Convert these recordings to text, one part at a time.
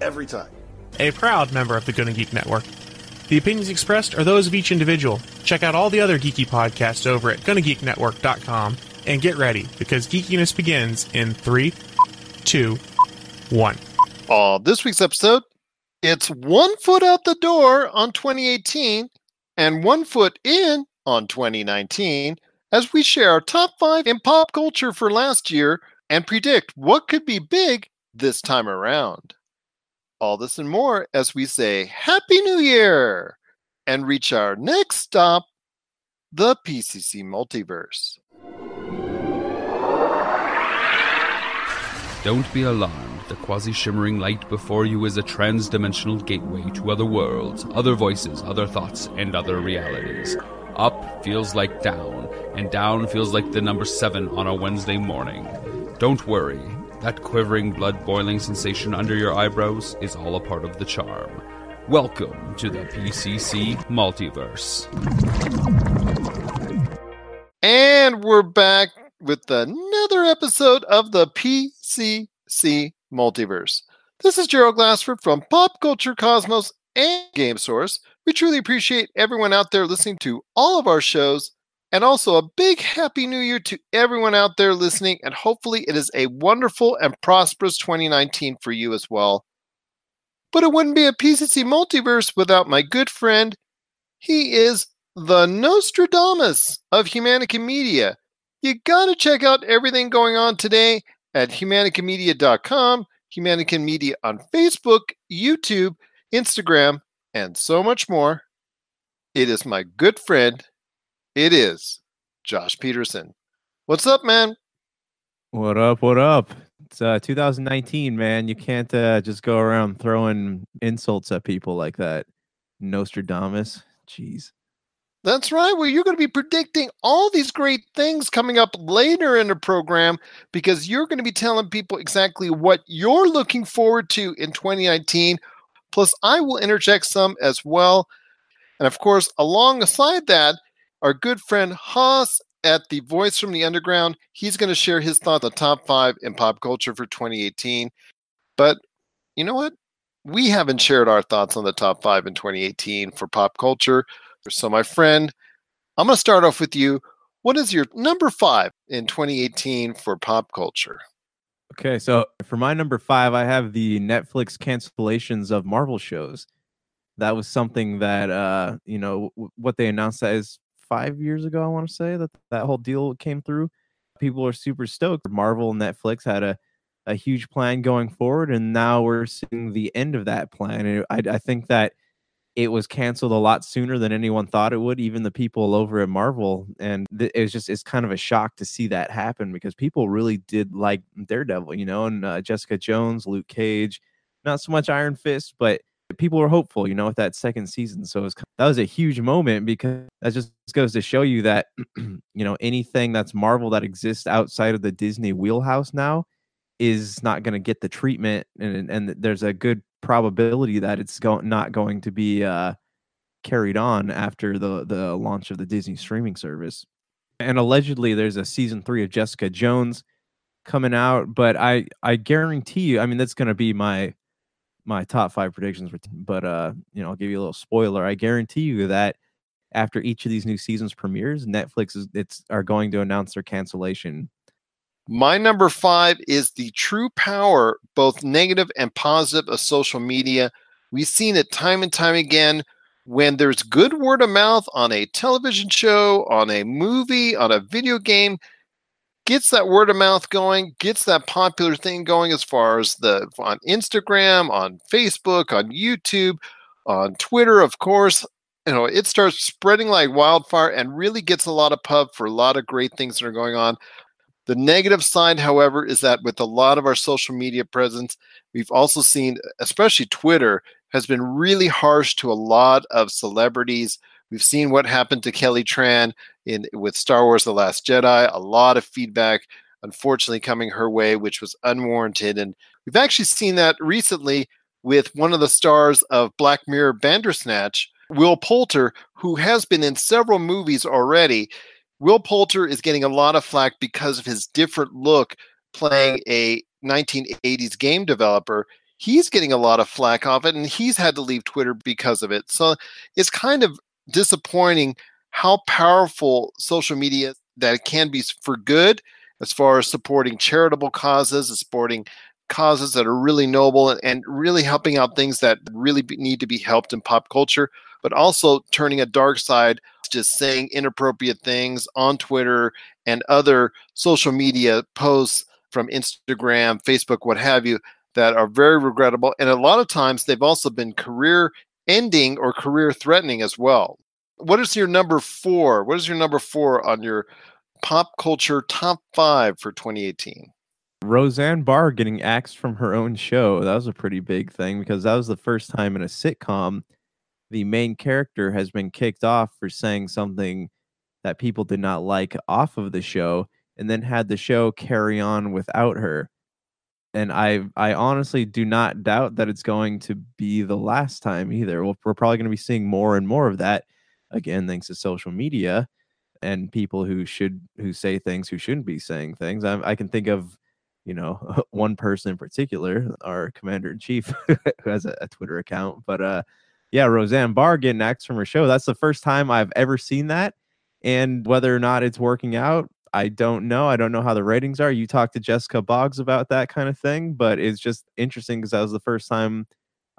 every time. A proud member of the Gonna Geek Network. The opinions expressed are those of each individual. Check out all the other geeky podcasts over at GonnaGeekNetwork.com and get ready because geekiness begins in three, two, one. On this week's episode, it's one foot out the door on 2018 and one foot in on 2019 as we share our top five in pop culture for last year and predict what could be big this time around. All this and more as we say Happy New Year and reach our next stop, the PCC Multiverse. Don't be alarmed. The quasi shimmering light before you is a trans dimensional gateway to other worlds, other voices, other thoughts, and other realities. Up feels like down, and down feels like the number seven on a Wednesday morning. Don't worry, that quivering, blood boiling sensation under your eyebrows is all a part of the charm. Welcome to the PCC Multiverse. And we're back with another episode of the PCC Multiverse. This is Gerald Glassford from Pop Culture Cosmos and Game Source. We truly appreciate everyone out there listening to all of our shows. And also a big happy new year to everyone out there listening. And hopefully it is a wonderful and prosperous 2019 for you as well. But it wouldn't be a PCC multiverse without my good friend. He is the Nostradamus of Humanica Media. You gotta check out everything going on today at humanicamedia.com, Humanica Media on Facebook, YouTube, Instagram, and so much more. It is my good friend. It is Josh Peterson. What's up, man? What up? What up? It's uh, 2019, man. You can't uh, just go around throwing insults at people like that. Nostradamus. Jeez. That's right. Well, you're going to be predicting all these great things coming up later in the program because you're going to be telling people exactly what you're looking forward to in 2019. Plus, I will interject some as well. And of course, alongside that, our good friend Haas at the Voice from the Underground, he's going to share his thoughts on the top five in pop culture for 2018. But you know what? We haven't shared our thoughts on the top five in 2018 for pop culture. So, my friend, I'm going to start off with you. What is your number five in 2018 for pop culture? Okay, so for my number five, I have the Netflix cancellations of Marvel shows. That was something that uh, you know w- what they announced that is five years ago. I want to say that that whole deal came through. People are super stoked. Marvel and Netflix had a a huge plan going forward, and now we're seeing the end of that plan. And I, I think that it was canceled a lot sooner than anyone thought it would even the people over at marvel and th- it was just it's kind of a shock to see that happen because people really did like daredevil you know and uh, jessica jones luke cage not so much iron fist but people were hopeful you know with that second season so was, that was a huge moment because that just goes to show you that you know anything that's marvel that exists outside of the disney wheelhouse now is not going to get the treatment and and there's a good probability that it's going not going to be uh, carried on after the the launch of the Disney streaming service. And allegedly, there's a season three of Jessica Jones coming out, but I I guarantee you, I mean, that's going to be my my top five predictions. But uh, you know, I'll give you a little spoiler. I guarantee you that after each of these new seasons premieres, Netflix is it's are going to announce their cancellation my number five is the true power, both negative and positive, of social media. We've seen it time and time again when there's good word of mouth on a television show, on a movie, on a video game, gets that word of mouth going, gets that popular thing going as far as the on Instagram, on Facebook, on YouTube, on Twitter, of course. You know, it starts spreading like wildfire and really gets a lot of pub for a lot of great things that are going on The negative side, however, is that with a lot of our social media presence, we've also seen, especially Twitter, has been really harsh to a lot of celebrities. We've seen what happened to Kelly Tran in with Star Wars: The Last Jedi. A lot of feedback, unfortunately, coming her way, which was unwarranted. And we've actually seen that recently with one of the stars of Black Mirror Bandersnatch, Will Poulter, who has been in several movies already. Will Poulter is getting a lot of flack because of his different look playing a 1980s game developer. He's getting a lot of flack off it, and he's had to leave Twitter because of it. So it's kind of disappointing how powerful social media that it can be for good as far as supporting charitable causes, supporting causes that are really noble and, and really helping out things that really be, need to be helped in pop culture, but also turning a dark side, just saying inappropriate things on Twitter and other social media posts from Instagram, Facebook, what have you, that are very regrettable. And a lot of times they've also been career ending or career threatening as well. What is your number four? What is your number four on your pop culture top five for 2018? Roseanne Barr getting axed from her own show. That was a pretty big thing because that was the first time in a sitcom the main character has been kicked off for saying something that people did not like off of the show and then had the show carry on without her. And I I honestly do not doubt that it's going to be the last time either. We're, we're probably going to be seeing more and more of that again thanks to social media and people who should who say things who shouldn't be saying things. I, I can think of you know one person in particular, our commander in chief, who has a, a, Twitter account. But uh, yeah, Roseanne Barr getting axed from her show. That's the first time I've ever seen that, and whether or not it's working out, I don't know. I don't know how the ratings are. You talked to Jessica Boggs about that kind of thing, but it's just interesting because that was the first time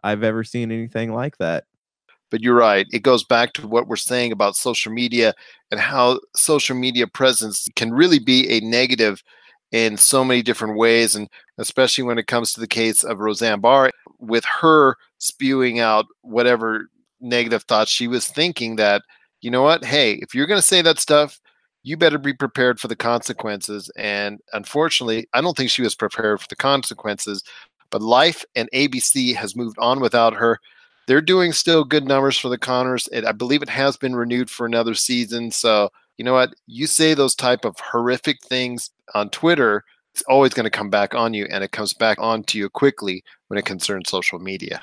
I've ever seen anything like that. But you're right. It goes back to what we're saying about social media and how social media presence can really be a negative in so many different ways. And especially when it comes to the case of Roseanne Barr, with her spewing out whatever negative thoughts she was thinking that, you know what, hey, if you're going to say that stuff, you better be prepared for the consequences. And unfortunately, I don't think she was prepared for the consequences. But life and ABC has moved on without her. They're doing still good numbers for the Conners. It, I believe it has been renewed for another season. So you know what? You say those type of horrific things on Twitter, it's always going to come back on you, and it comes back onto you quickly when it concerns social media.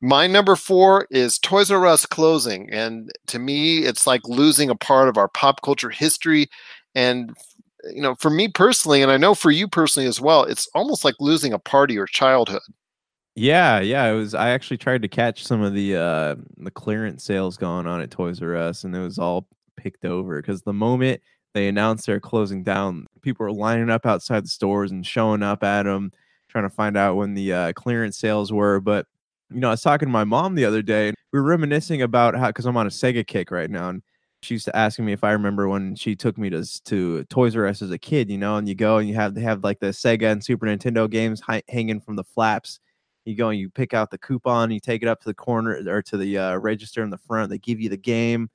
My number four is Toys R Us closing. And to me, it's like losing a part of our pop culture history. And, you know, for me personally, and I know for you personally as well, it's almost like losing a part of your childhood. Yeah, yeah. It was I actually tried to catch some of the uh the clearance sales going on at Toys R Us and it was all picked over because the moment they announced they're closing down, people were lining up outside the stores and showing up at them, trying to find out when the uh, clearance sales were. But you know, I was talking to my mom the other day, and we were reminiscing about how because I'm on a Sega kick right now, and she used to asking me if I remember when she took me to to Toys R Us as a kid, you know, and you go and you have they have like the Sega and Super Nintendo games hi- hanging from the flaps. You go and you pick out the coupon, you take it up to the corner or to the uh, register in the front. They give you the game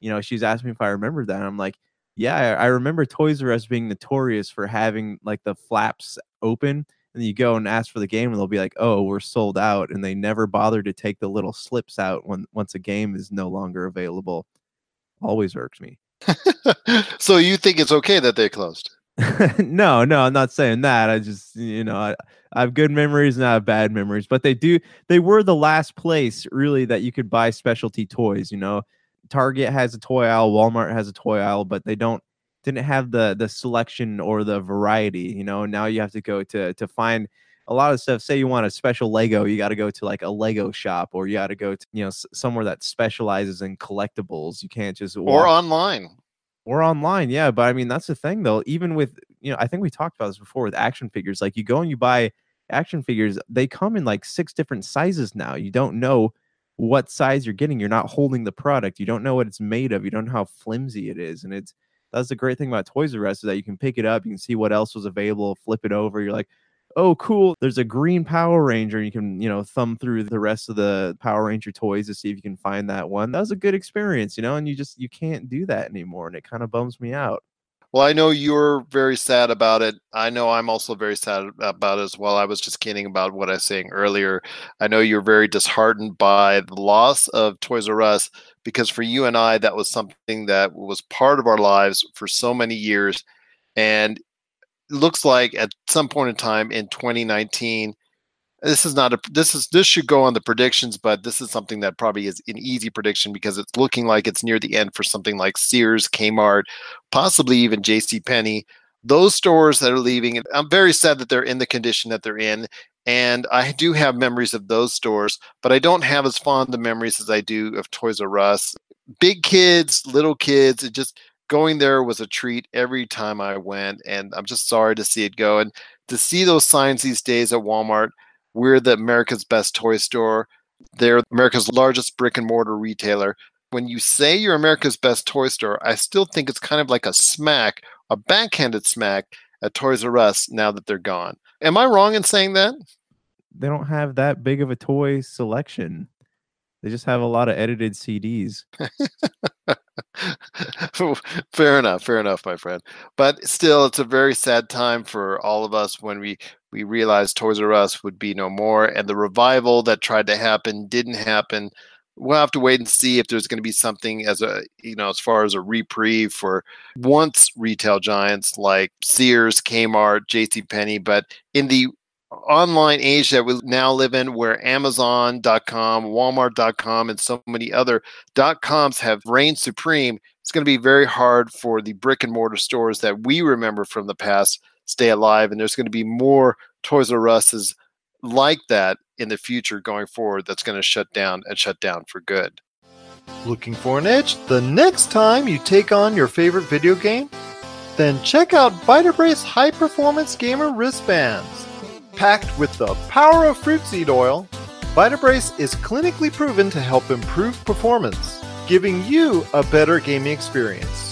you know, she's asked me if I remember that. And I'm like, yeah, I, I remember Toys R Us being notorious for having like the flaps open and you go and ask for the game and they'll be like oh we're sold out and they never bother to take the little slips out when once a game is no longer available. Always irks me. So you think it's okay that they closed? No no i'm not saying that. I just you know I, I have good memories and i have bad memories but they do they were the last place really that you could buy specialty toys you know? Target has a toy aisle, Walmart has a toy aisle, but they don't didn't have the the selection or the variety. You know, now you have to go to to find a lot of stuff. Say you want a special Lego, you got to go to like a Lego shop, or you got to go to you know somewhere that specializes in collectibles. You can't just walk. or online or online. Yeah, but I mean that's the thing though. Even with you know, I think we talked about this before with action figures. Like you go and you buy action figures, they come in like six different sizes now. You don't know what size you're getting. You're not holding the product. You don't know what it's made of. You don't know how flimsy it is. And it's that's the great thing about Toys R Us is that you can pick it up, you can see what else was available, flip it over. You're like, oh, cool. There's a green Power Ranger. You can, you know, thumb through the rest of the Power Ranger toys to see if you can find that one. That was a good experience, you know, and you just you can't do that anymore. And it kind of bums me out. Well, I know you're very sad about it. I know I'm also very sad about it as well. I was just kidding about what I was saying earlier. I know you're very disheartened by the loss of Toys R Us because for you and I, that was something that was part of our lives for so many years. And it looks like at some point in time in 2019, this is not a this is this should go on the predictions but this is something that probably is an easy prediction because it's looking like it's near the end for something like sears kmart possibly even jc penney those stores that are leaving i'm very sad that they're in the condition that they're in and i do have memories of those stores but i don't have as fond of memories as i do of toys r us big kids little kids it just going there was a treat every time i went and i'm just sorry to see it go and to see those signs these days at walmart we're the America's best toy store. They're America's largest brick and mortar retailer. When you say you're America's best toy store, I still think it's kind of like a smack, a backhanded smack at Toys R Us now that they're gone. Am I wrong in saying that? They don't have that big of a toy selection. They just have a lot of edited CDs. fair enough, fair enough, my friend. But still, it's a very sad time for all of us when we we realized Toys R Us would be no more, and the revival that tried to happen didn't happen. We'll have to wait and see if there's going to be something as a you know as far as a reprieve for once retail giants like Sears, Kmart, J.C. Penney, but in the online age that we now live in where amazon.com walmart.com and so many other dot coms have reigned supreme it's going to be very hard for the brick and mortar stores that we remember from the past stay alive. And there's going to be more Toys R Us's like that in the future going forward that's going to shut down and shut down for good. Looking for an edge the next time you take on your favorite video game? Then check out Vitabrace High Performance Gamer Wristbands. Packed with the power of fruit seed oil, Vitabrace is clinically proven to help improve performance, giving you a better gaming experience.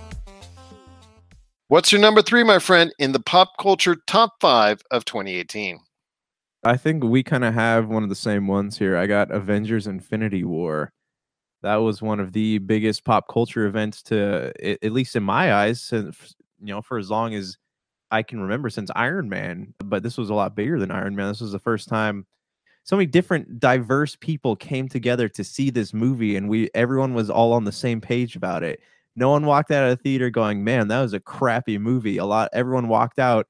What's your number three, my friend, in the pop culture top five of 2018? I think we kind of have one of the same ones here. I got Avengers Infinity War. That was one of the biggest pop culture events to, at least in my eyes, since, you know, for as long as I can remember since Iron Man. But this was a lot bigger than Iron Man. This was the first time so many different diverse people came together to see this movie and we everyone was all on the same page about it no one walked out of the theater going, "Man, that was a crappy movie." A lot everyone walked out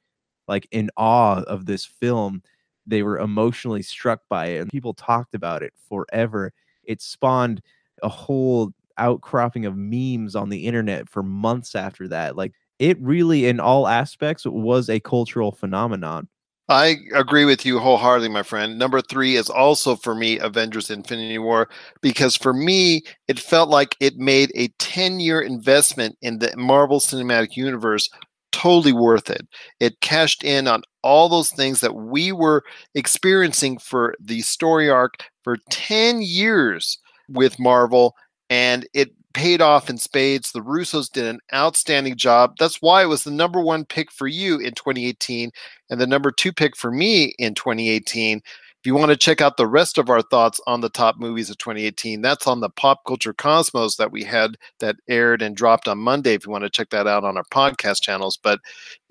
like in awe of this film. They were emotionally struck by it and people talked about it forever. It spawned a whole outcropping of memes on the internet for months after that. Like it really in all aspects was a cultural phenomenon. I agree with you wholeheartedly, my friend. Number three is also for me Avengers Infinity War because for me, it felt like it made a 10 year investment in the Marvel Cinematic Universe totally worth it. It cashed in on all those things that we were experiencing for the story arc for 10 years with Marvel, and it paid off in spades. The Russos did an outstanding job. That's why it was the number one pick for you in 2018 and the number two pick for me in 2018. If you want to check out the rest of our thoughts on the top movies of 2018, that's on the Pop Culture Cosmos that we had that aired and dropped on Monday. If you want to check that out on our podcast channels, but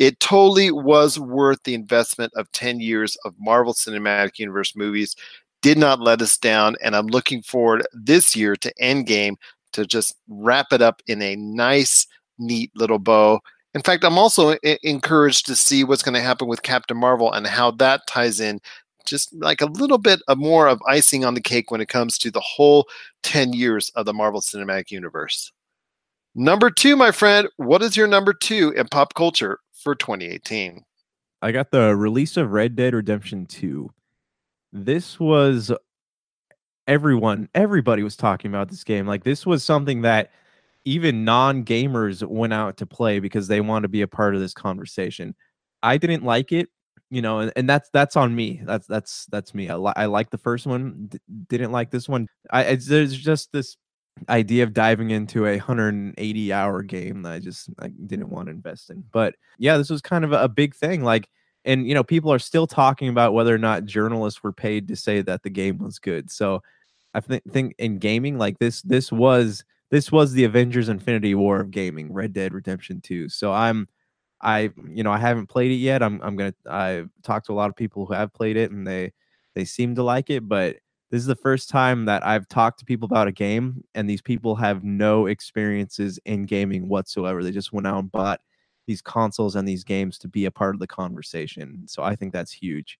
it totally was worth the investment of 10 years of Marvel Cinematic Universe movies. Did not let us down, and I'm looking forward this year to Endgame to just wrap it up in a nice, neat little bow. In fact, I'm also I- encouraged to see what's going to happen with Captain Marvel and how that ties in. Just like a little bit of more of icing on the cake when it comes to the whole 10 years of the Marvel Cinematic Universe. Number two, my friend, what is your number two in pop culture for 2018? I got the release of Red Dead Redemption 2. This was everyone, everybody was talking about this game. Like this was something that even non-gamers went out to play because they want to be a part of this conversation. I didn't like it, you know, and, and that's that's on me. That's that's that's me. I, li- I like the first one, d- didn't like this one. I there's just this idea of diving into a 180 hour game that I just I didn't want to invest in. But yeah, this was kind of a big thing. Like, and you know, people are still talking about whether or not journalists were paid to say that the game was good. So I think think in gaming, like this, this was this was the Avengers Infinity War of gaming, Red Dead Redemption 2. So I'm I you know I haven't played it yet. I'm I'm gonna I've talked to a lot of people who have played it and they they seem to like it, but this is the first time that I've talked to people about a game and these people have no experiences in gaming whatsoever. They just went out and bought these consoles and these games to be a part of the conversation. So I think that's huge.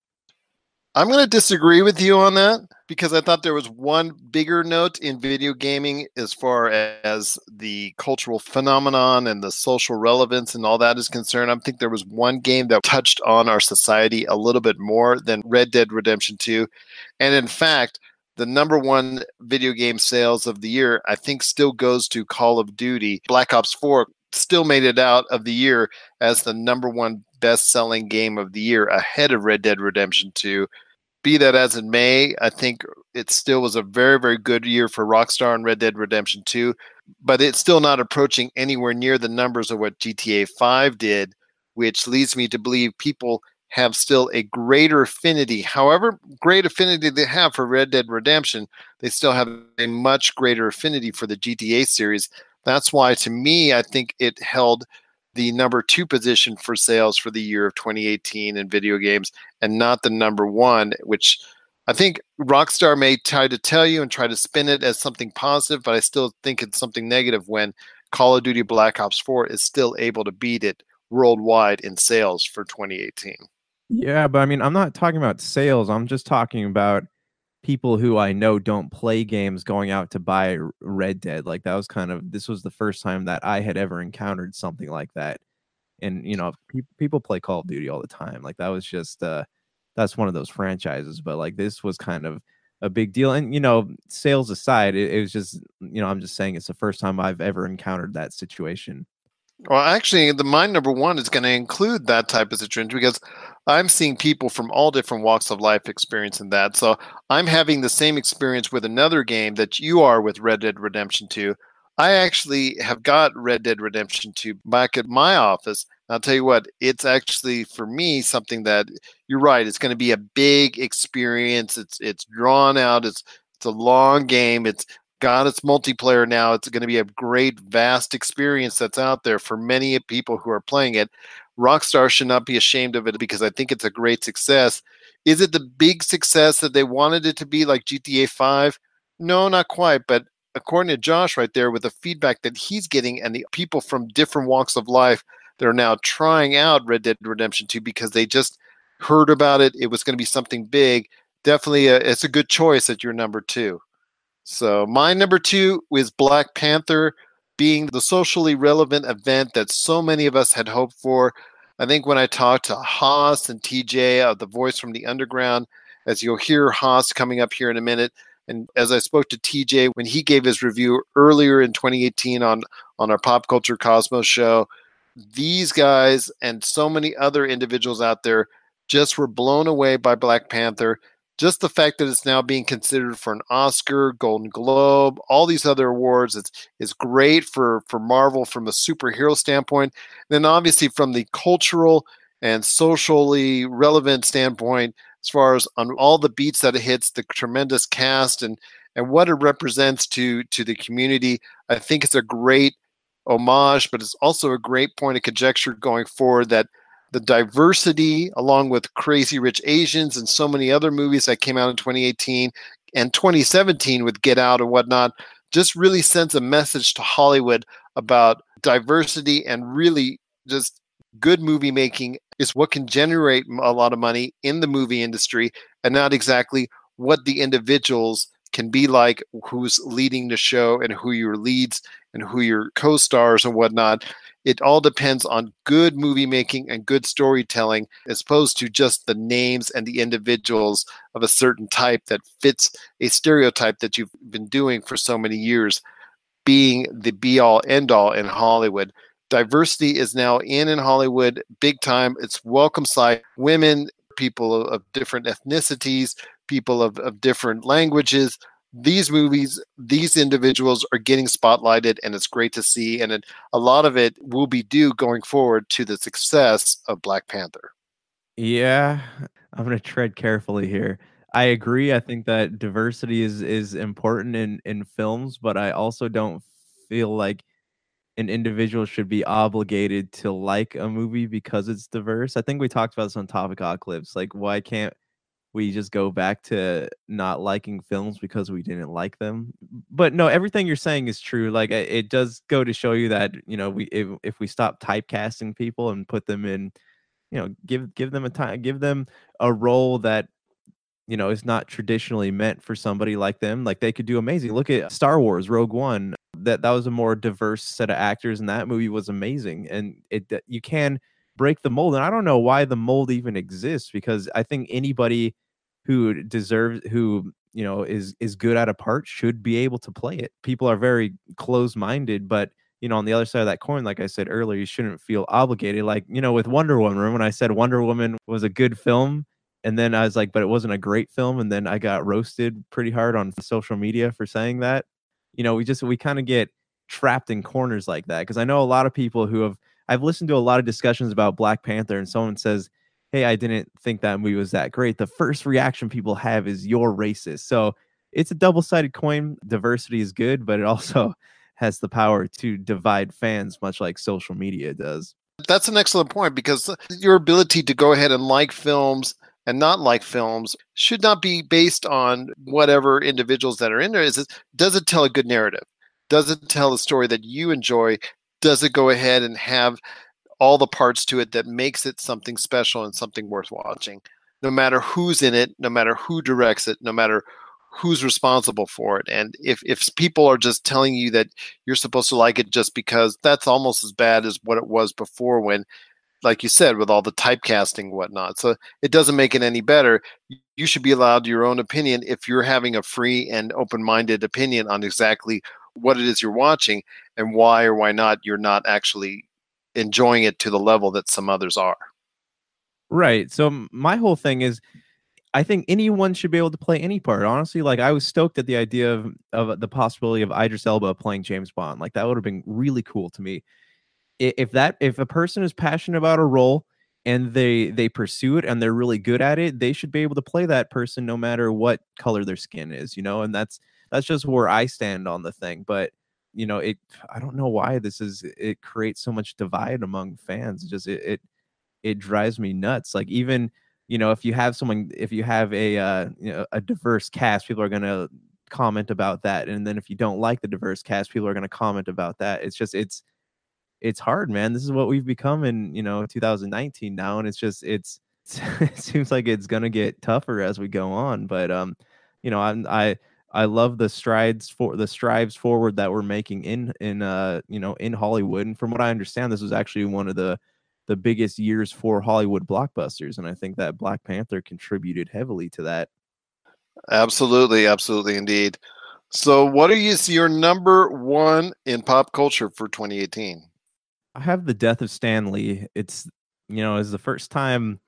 I'm going to disagree with you on that because I thought there was one bigger note in video gaming as far as the cultural phenomenon and the social relevance and all that is concerned. I think there was one game that touched on our society a little bit more than Red Dead Redemption 2. And in fact, the number one video game sales of the year, I think, still goes to Call of Duty. Black Ops 4 still made it out of the year as the number one best selling game of the year ahead of Red Dead Redemption 2. Be that as it may, I think it still was a very, very good year for Rockstar and Red Dead Redemption 2, but it's still not approaching anywhere near the numbers of what GTA 5 did, which leads me to believe people have still a greater affinity. However, great affinity they have for Red Dead Redemption, they still have a much greater affinity for the GTA series. That's why, to me, I think it held the number two position for sales for the year of 2018 in video games and not the number one, which I think Rockstar may try to tell you and try to spin it as something positive, but I still think it's something negative when Call of Duty Black Ops 4 is still able to beat it worldwide in sales for 2018. Yeah, but I mean, I'm not talking about sales. I'm just talking about people who I know don't play games going out to buy Red Dead. Like that was kind of this was the first time that I had ever encountered something like that. And you know, pe- people play Call of Duty all the time. Like that was just uh that's one of those franchises, but like this was kind of a big deal. And you know, sales aside, it, it was just you know, I'm just saying it's the first time I've ever encountered that situation. Well, actually, the mind number one is going to include that type of situation because I'm seeing people from all different walks of life experiencing that. So I'm having the same experience with another game that you are with Red Dead Redemption 2. I actually have got Red Dead Redemption 2 back at my office. I'll tell you what, it's actually for me something that you're right. It's going to be a big experience. It's it's drawn out. It's it's a long game. It's got its multiplayer now. It's going to be a great, vast experience that's out there for many people who are playing it. Rockstar should not be ashamed of it because I think it's a great success. Is it the big success that they wanted it to be like GTA 5? No, not quite. But according to Josh right there, with the feedback that he's getting and the people from different walks of life that are now trying out Red Dead Redemption 2 because they just heard about it, it was going to be something big. Definitely, a, it's a good choice at your number two. So my number two is Black Panther being the socially relevant event that so many of us had hoped for. I think when I talked to Haas and TJ of the Voice from the Underground, as you'll hear Haas coming up here in a minute, and as I spoke to TJ when he gave his review earlier in 2018 on on our Pop Culture Cosmos show, these guys and so many other individuals out there just were blown away by Black Panther just the fact that it's now being considered for an Oscar, Golden Globe, all these other awards, it's is great for for Marvel from a superhero standpoint. And then obviously from the cultural and socially relevant standpoint, as far as on all the beats that it hits, the tremendous cast and and what it represents to to the community, I think it's a great homage, but it's also a great point of conjecture going forward that the diversity, along with Crazy Rich Asians and so many other movies that came out in 2018 and 2017 with Get Out and whatnot, just really sends a message to Hollywood about diversity and really just good movie making is what can generate a lot of money in the movie industry and not exactly what the individuals can be like who's leading the show and who your leads and who your co-stars and whatnot it all depends on good movie making and good storytelling as opposed to just the names and the individuals of a certain type that fits a stereotype that you've been doing for so many years being the be all end all in hollywood Diversity is now in in Hollywood, big time. It's welcome sight. Women, people of, different ethnicities, people of, of different languages. These movies, these individuals are getting spotlighted, and it's great to see. And it, a lot of it will be due going forward to the success of Black Panther. Yeah, I'm going to tread carefully here. I agree. I think that diversity is is important in in films, but I also don't feel like an individual should be obligated to like a movie because it's diverse. I think we talked about this on Topic Eclipse. Like, why can't we just go back to not liking films because we didn't like them? But no, everything you're saying is true. Like, it, does go to show you that you know we if, if we stop typecasting people and put them in, you know, give give them a time, give them a role that you know is not traditionally meant for somebody like them like they could do amazing look at star wars rogue one that that was a more diverse set of actors and that movie was amazing and it you can break the mold and i don't know why the mold even exists because i think anybody who deserves who you know is is good at a part should be able to play it people are very close minded but you know on the other side of that coin like i said earlier you shouldn't feel obligated like you know with wonder woman when i said wonder woman was a good film and then I was like, but it wasn't a great film. And then I got roasted pretty hard on social media for saying that. You know, we just we kind of get trapped in corners like that because I know a lot of people who have I've listened to a lot of discussions about Black Panther, and someone says, "Hey, I didn't think that movie was that great." The first reaction people have is "You're racist." So it's a double-sided coin. Diversity is good, but it also has the power to divide fans, much like social media does. That's an excellent point because uh, your ability to go ahead and like films and not like films should not be based on whatever individuals that are in there. Is does it tell a good narrative? Does it tell a story that you enjoy? Does it go ahead and have all the parts to it that makes it something special and something worth watching? No matter who's in it, no matter who directs it, no matter who's responsible for it. And if if people are just telling you that you're supposed to like it just because that's almost as bad as what it was before when like you said, with all the typecasting whatnot. So it doesn't make it any better. You should be allowed your own opinion if you're having a free and open minded opinion on exactly what it is you're watching and why or why not you're not actually enjoying it to the level that some others are. Right. So my whole thing is I think anyone should be able to play any part. Honestly, like I was stoked at the idea of, of the possibility of Idris Elba playing James Bond. Like that would have been really cool to me if that if a person is passionate about a role and they they pursue it and they're really good at it they should be able to play that person no matter what color their skin is you know and that's that's just where i stand on the thing but you know it i don't know why this is it creates so much divide among fans just it it, it drives me nuts like even you know if you have someone if you have a uh you know a diverse cast people are going to comment about that and then if you don't like the diverse cast people are going to comment about that it's just it's it's hard, man. This is what we've become in, you know, 2019 now. And it's just, it's, it seems like it's going to get tougher as we go on. But, um, you know, I'm, I, I love the strides for the strives forward that we're making in, in, uh, you know, in Hollywood. And from what I understand, this was actually one of the, the biggest years for Hollywood blockbusters. And I think that Black Panther contributed heavily to that. Absolutely. Absolutely. Indeed. So, what are you, your number one in pop culture for 2018? I have the death of Stan Lee. It's you know, is the first time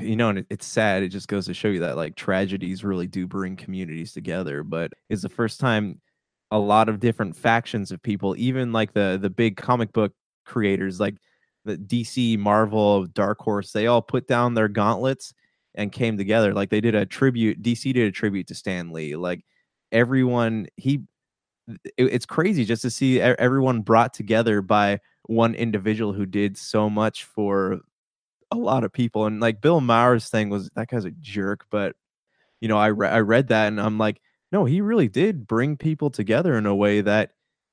you know, and it, it's sad. It just goes to show you that like tragedies really do bring communities together. But it's the first time a lot of different factions of people, even like the the big comic book creators, like the DC, Marvel, Dark Horse, they all put down their gauntlets and came together. Like they did a tribute. DC did a tribute to Stan Lee. Like everyone, he it, it's crazy just to see everyone brought together by one individual who did so much for a lot of people. And like Bill Maher's thing was that guy's a jerk, but you know, I re- I read that and I'm like, no, he really did bring people together in a way that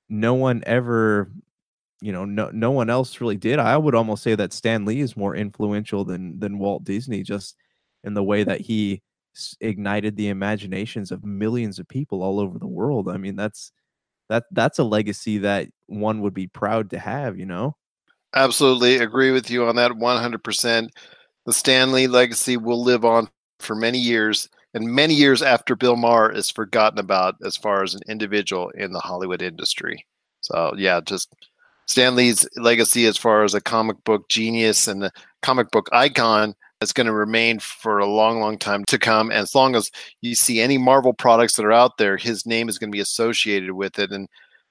no one ever, you know, no no one else really did. I would almost say that Stan Lee is more influential than than Walt Disney, just in the way that he ignited the imaginations of millions of people all over the world. I mean, that's that that's a legacy that one would be proud to have you know absolutely agree with you on that 100% the Stan Lee legacy will live on for many years and many years after bill maher is forgotten about as far as an individual in the hollywood industry so yeah just Stan Lee's legacy as far as a comic book genius and a comic book icon is going to remain for a long, long time to come. And as long as you see any Marvel products that are out there, his name is going to be associated with it. And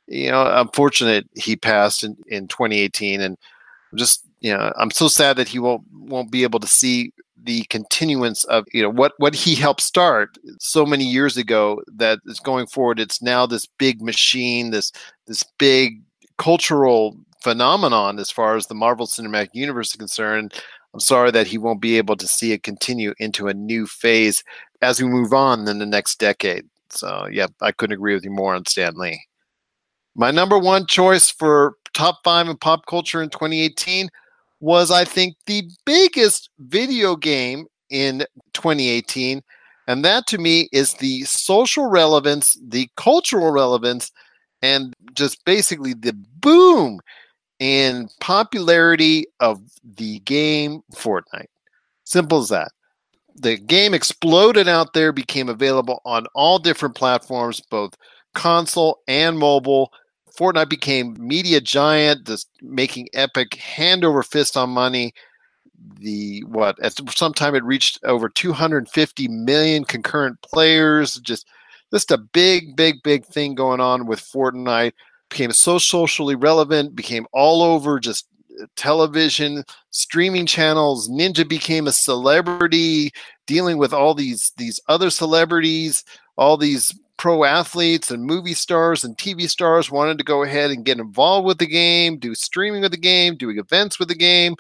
you know, unfortunate he passed in, in 2018, and just you know, I'm so sad that he won't won't be able to see the continuance of you know what what he helped start so many years ago that is going forward it's now this big machine this this big cultural phenomenon as far as the Marvel Cinematic Universe is concerned. I'm sorry that he won't be able to see it continue into a new phase as we move on in the next decade. So, yeah, I couldn't agree with you more on Stan Lee. My number one choice for top five in pop culture in 2018 was, I think, the biggest video game in 2018. And that to me is the social relevance, the cultural relevance, and just basically the boom in popularity of the game Fortnite. Simple as that. The game exploded out there, became available on all different platforms, both console and mobile. Fortnite became media giant, just making epic hand over fist on money. The what at some time it reached over 250 million concurrent players. Just just a big, big, big thing going on with Fortnite. Became so socially relevant, became all over just uh, television, streaming channels. Ninja became a celebrity, dealing with all these these other celebrities, all these pro athletes and movie stars and TV stars wanted to go ahead and get involved with the game, do streaming of the game, doing events with the game.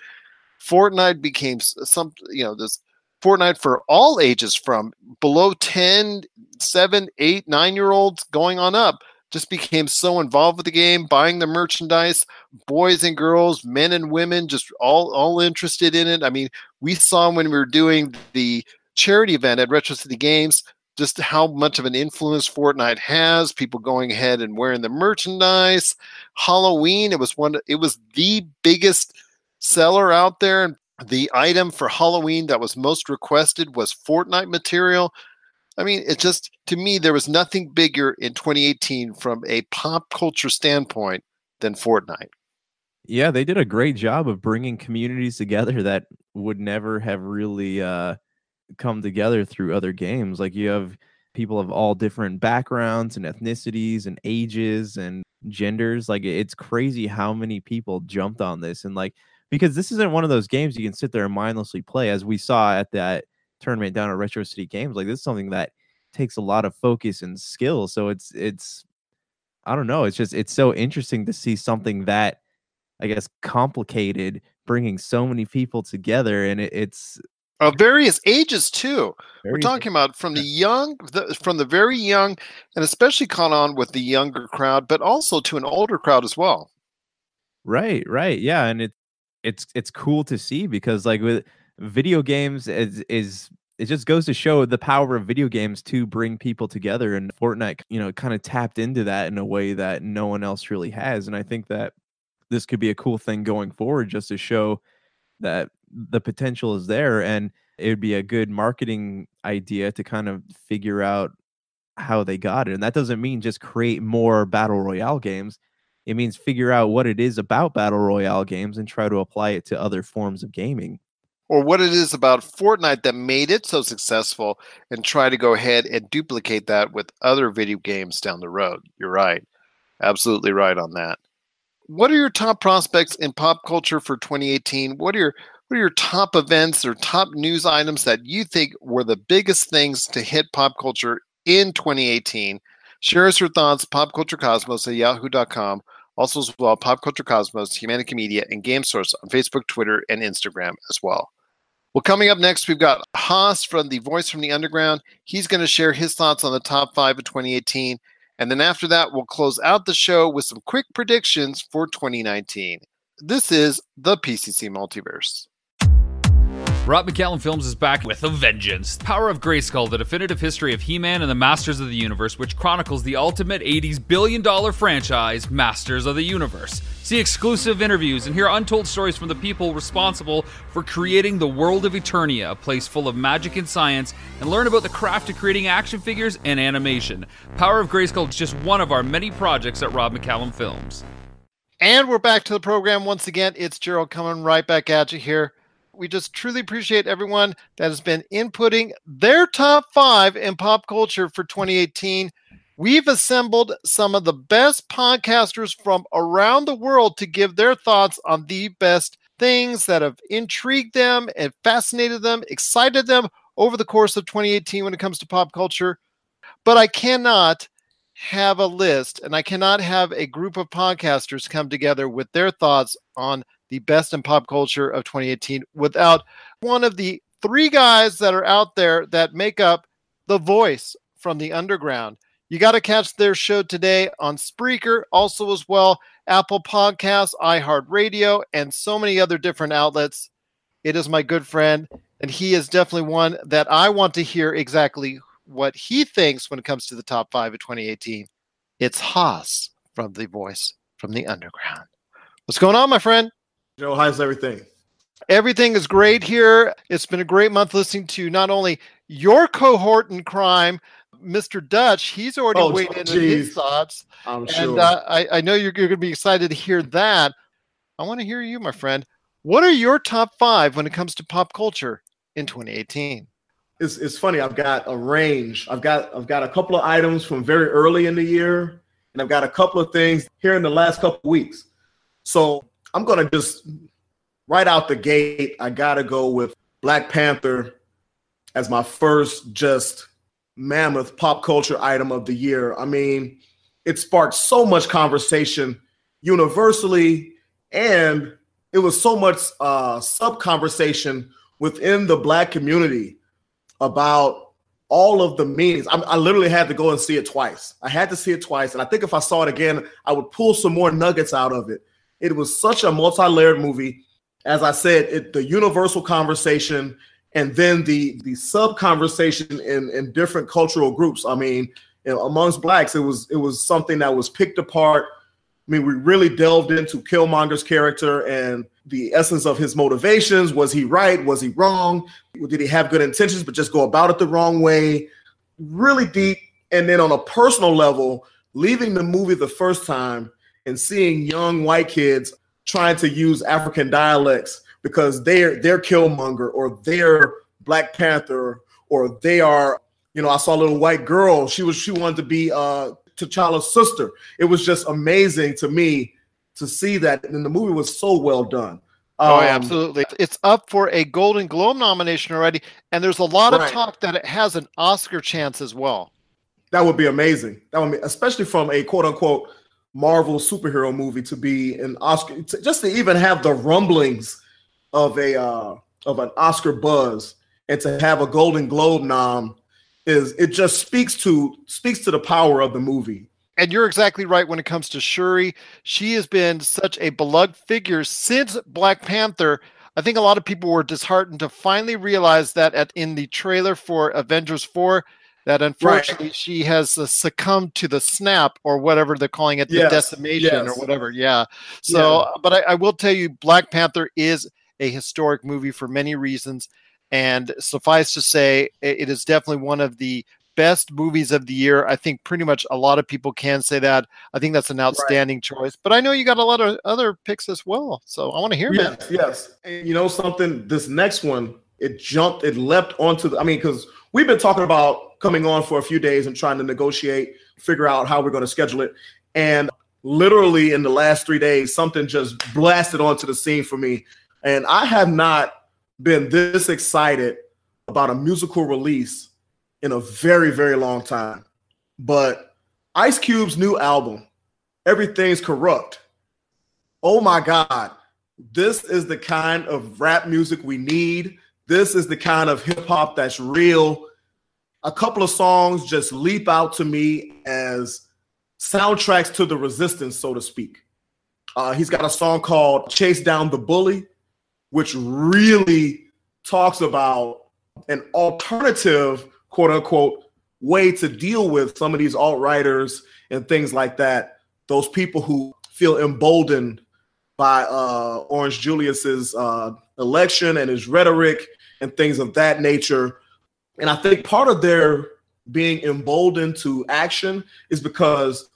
Fortnite became some, you know, this Fortnite for all ages from below 10, 7, 8, 9 year olds going on up just became so involved with the game, buying the merchandise, boys and girls, men and women, just all all interested in it. I mean, we saw when we were doing the charity event at Retro City Games just how much of an influence Fortnite has. People going ahead and wearing the merchandise. Halloween, it was one. It was the biggest seller out there, and the item for Halloween that was most requested was Fortnite material. I mean, it just to me there was nothing bigger in 2018 from a pop culture standpoint than Fortnite. Yeah, they did a great job of bringing communities together that would never have really uh, come together through other games. Like you have people of all different backgrounds and ethnicities and ages and genders. Like it's crazy how many people jumped on this and like because this isn't one of those games you can sit there and mindlessly play as we saw at that tournament down at Retro City Games. Like this is something that takes a lot of focus and skill. So it's it's I don't know. It's just it's so interesting to see something that I guess complicated bringing so many people together, and it, it's of various ages too. We're talking about from the young, the, from the very young, and especially caught on with the younger crowd, but also to an older crowd as well. Right, right, yeah, and it's it's it's cool to see because like with video games is is it just goes to show the power of video games to bring people together and Fortnite you know kind of tapped into that in a way that no one else really has and I think that this could be a cool thing going forward just to show that the potential is there and it would be a good marketing idea to kind of figure out how they got it and that doesn't mean just create more battle royale games it means figure out what it is about battle royale games and try to apply it to other forms of gaming. Or what it is about Fortnite that made it so successful and try to go ahead and duplicate that with other video games down the road. You're right. Absolutely right on that. What are your top prospects in pop culture for 2018? What are your what are your top events or top news items that you think were the biggest things to hit pop culture in 2018? Share us your thoughts, popculturecosmos at yahoo.com also, as well, Pop Culture Cosmos, Humanica Media, and Game Source on Facebook, Twitter, and Instagram as well. Well, coming up next, we've got Haas from the Voice from the Underground. He's going to share his thoughts on the top five of 2018. And then after that, we'll close out the show with some quick predictions for 2019. This is the PCC Multiverse. Rob McCallum Films is back with a vengeance. Power of Grayskull, the definitive history of He Man and the Masters of the Universe, which chronicles the ultimate 80s billion dollar franchise, Masters of the Universe. See exclusive interviews and hear untold stories from the people responsible for creating the world of Eternia, a place full of magic and science, and learn about the craft of creating action figures and animation. Power of Grayskull is just one of our many projects at Rob McCallum Films. And we're back to the program once again. It's Gerald coming right back at you here. We just truly appreciate everyone that has been inputting their top five in pop culture for 2018. We've assembled some of the best podcasters from around the world to give their thoughts on the best things that have intrigued them and fascinated them, excited them over the course of 2018 when it comes to pop culture. But I cannot have a list and I cannot have a group of podcasters come together with their thoughts on the best in pop culture of 2018 without one of the three guys that are out there that make up the voice from the underground. You got to catch their show today on Spreaker, also as well Apple Podcasts, iHeartRadio, and so many other different outlets. It is my good friend, and he is definitely one that I want to hear exactly what he thinks when it comes to the top five of 2018. It's Haas from The Voice from the Underground. What's going on, my friend? Joe, how's everything? Everything is great here. It's been a great month listening to not only your cohort in crime, Mr. Dutch. He's already Oh, weighed in his thoughts. I'm and sure. uh, I, I know you're, you're going to be excited to hear that. I want to hear you, my friend. What are your top five when it comes to pop culture in 2018? it's it's funny. I've got a range. I've got I've got a couple of items from very early in the year, and I've got a couple of things here in the last couple of weeks. So I'm gonna just right out the gate. I gotta go with Black Panther as my first just mammoth pop culture item of the year. I mean, it sparked so much conversation universally, and it was so much uh, sub conversation within the Black community about all of the meanings. I, I literally had to go and see it twice. I had to see it twice, and I think if I saw it again, I would pull some more nuggets out of it. It was such a multi-layered movie. As I said, it, the universal conversation and then the the sub conversation in in different cultural groups. I mean, you know, amongst blacks, it was it was something that was picked apart. I mean, we really delved into Killmonger's character and the essence of his motivations. Was he right? Was he wrong? Did he have good intentions but just go about it the wrong way? Really deep. And then on a personal level, leaving the movie the first time and seeing young white kids trying to use African dialects because they're they're Killmonger or they're Black Panther or they are, you know, I saw a little white girl. She was she wanted to be uh T'Challa's sister. It was just amazing to me to see that, and the movie was so well done. Oh, Um, absolutely. It's up for a Golden Globe nomination already, and there's a lot of talk that it has an Oscar chance as well. That would be amazing. That would be, especially from a quote unquote Marvel superhero movie to be an Oscar, to, just to even have the rumblings of a uh, of an Oscar buzz and to have a Golden Globe nom is it just speaks to speaks to the power of the movie. And you're exactly right when it comes to Shuri. She has been such a beloved figure since Black Panther. I think a lot of people were disheartened to finally realize that at in the trailer for Avengers 4 that unfortunately she has uh, succumbed to the snap or whatever they're calling it, the Yes, decimation or whatever. Yeah. So, but I, I will tell you, Black Panther is a historic movie for many reasons. And suffice to say, it is definitely one of the best movies of the year. I think pretty much a lot of people can say that. I think that's an outstanding choice. But I know you got a lot of other picks as well. So I want to hear. Yes, yes. And you know something? This next one, it jumped, it leapt onto the. I mean, because we've been talking about coming on for a few days and trying to negotiate, figure out how we're going to schedule it. And literally in the last three days, something just blasted onto the scene for me. And I have not been this excited about a musical release in a very, very long time. But Ice Cube's new album, Everything's Corrupt. Oh my God. This is the kind of rap music we need. This is the kind of hip hop that's real. A couple of songs just leap out to me as soundtracks to the resistance, so to speak. Uh, he's got a song called Chase Down the Bully, which really talks about an alternative, quote unquote, way to deal with some of these alt righters and things like that. Those people who feel emboldened by uh, Orange Julius's uh, election and his rhetoric and things of that nature. And I think part of their being emboldened to action is because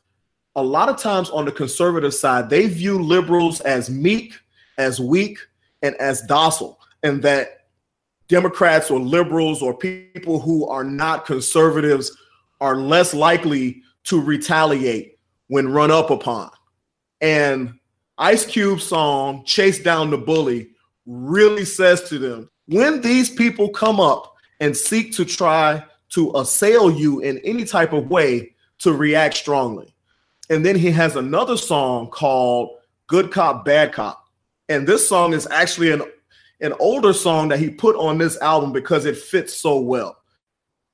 a lot of times on the conservative side, they view liberals as meek, as weak, and as docile, and that Democrats or liberals or people who are not conservatives are less likely to retaliate when run up upon. And Ice Cube's song, Chase Down the Bully, really says to them when these people come up and seek to try to assail you in any type of way, to react strongly. And then he has another song called Good Cop, Bad Cop. And this song is actually an, an older song that he put on this album because it fits so well.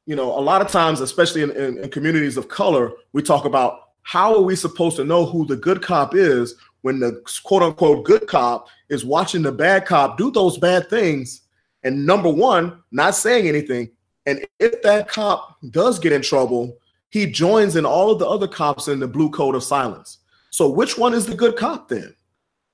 You know, a lot of times, especially in, in, in communities of color, we talk about how are we supposed to know who the good cop is when the quote unquote good cop is watching the bad cop do those bad things and number one not saying anything and if that cop does get in trouble he joins in all of the other cops in the blue code of silence. So which one is the good cop then?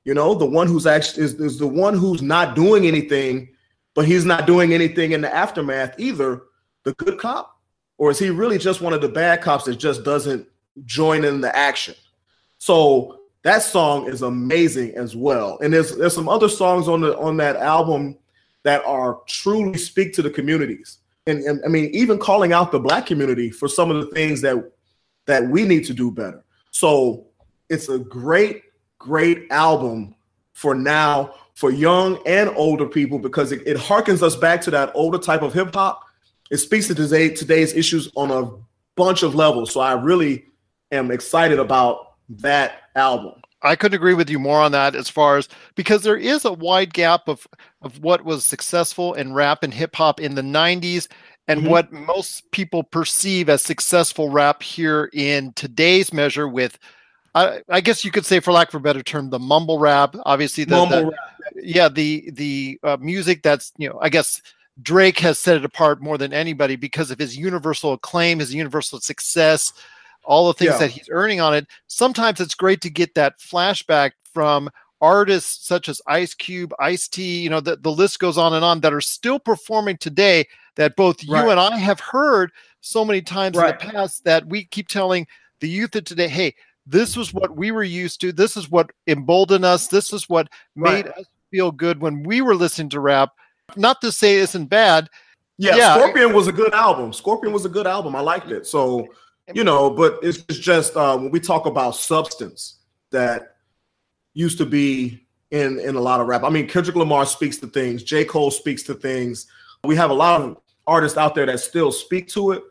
You know the one who's actually is, is the one who's not doing anything but he's not doing anything in the aftermath either the good cop? Or is he really just one of the bad cops that just doesn't join in the action? So that song is amazing as well. And there's there's some other songs on the on that album that are truly speak to the communities. And, and I mean, even calling out the black community for some of the things that that we need to do better. So it's a great, great album for now for young and older people because it, it harkens us back to that older type of hip hop. It speaks to today, today's issues on a bunch of levels. So I really am excited about that album. I couldn't agree with you more on that as far as because there is a wide gap of of what was successful in rap and hip hop in the 90s and mm-hmm. what most people perceive as successful rap here in today's measure with I, I, guess you could say for lack of a better term the mumble rap obviously the, the rap. yeah the the uh, music that's you know I guess Drake has set it apart more than anybody because of his universal acclaim his universal success all the things yeah. that he's earning on it. Sometimes it's great to get that flashback from artists such as Ice Cube, Ice T, you know, the, the list goes on and on that are still performing today that both you and I have heard so many times right. in the past that we keep telling the youth of today, hey, this was what we were used to. This is what emboldened us. This is what made right. us feel good when we were listening to rap. Not to say it isn't bad. Yeah, yeah, Scorpion was a good album. Scorpion was a good album. I liked it. So you know, but it's, it's just uh, when we talk about substance that used to be in in a lot of rap. I mean, Kendrick Lamar speaks to things. J. Cole speaks to things. We have a lot of artists out there that still speak to it.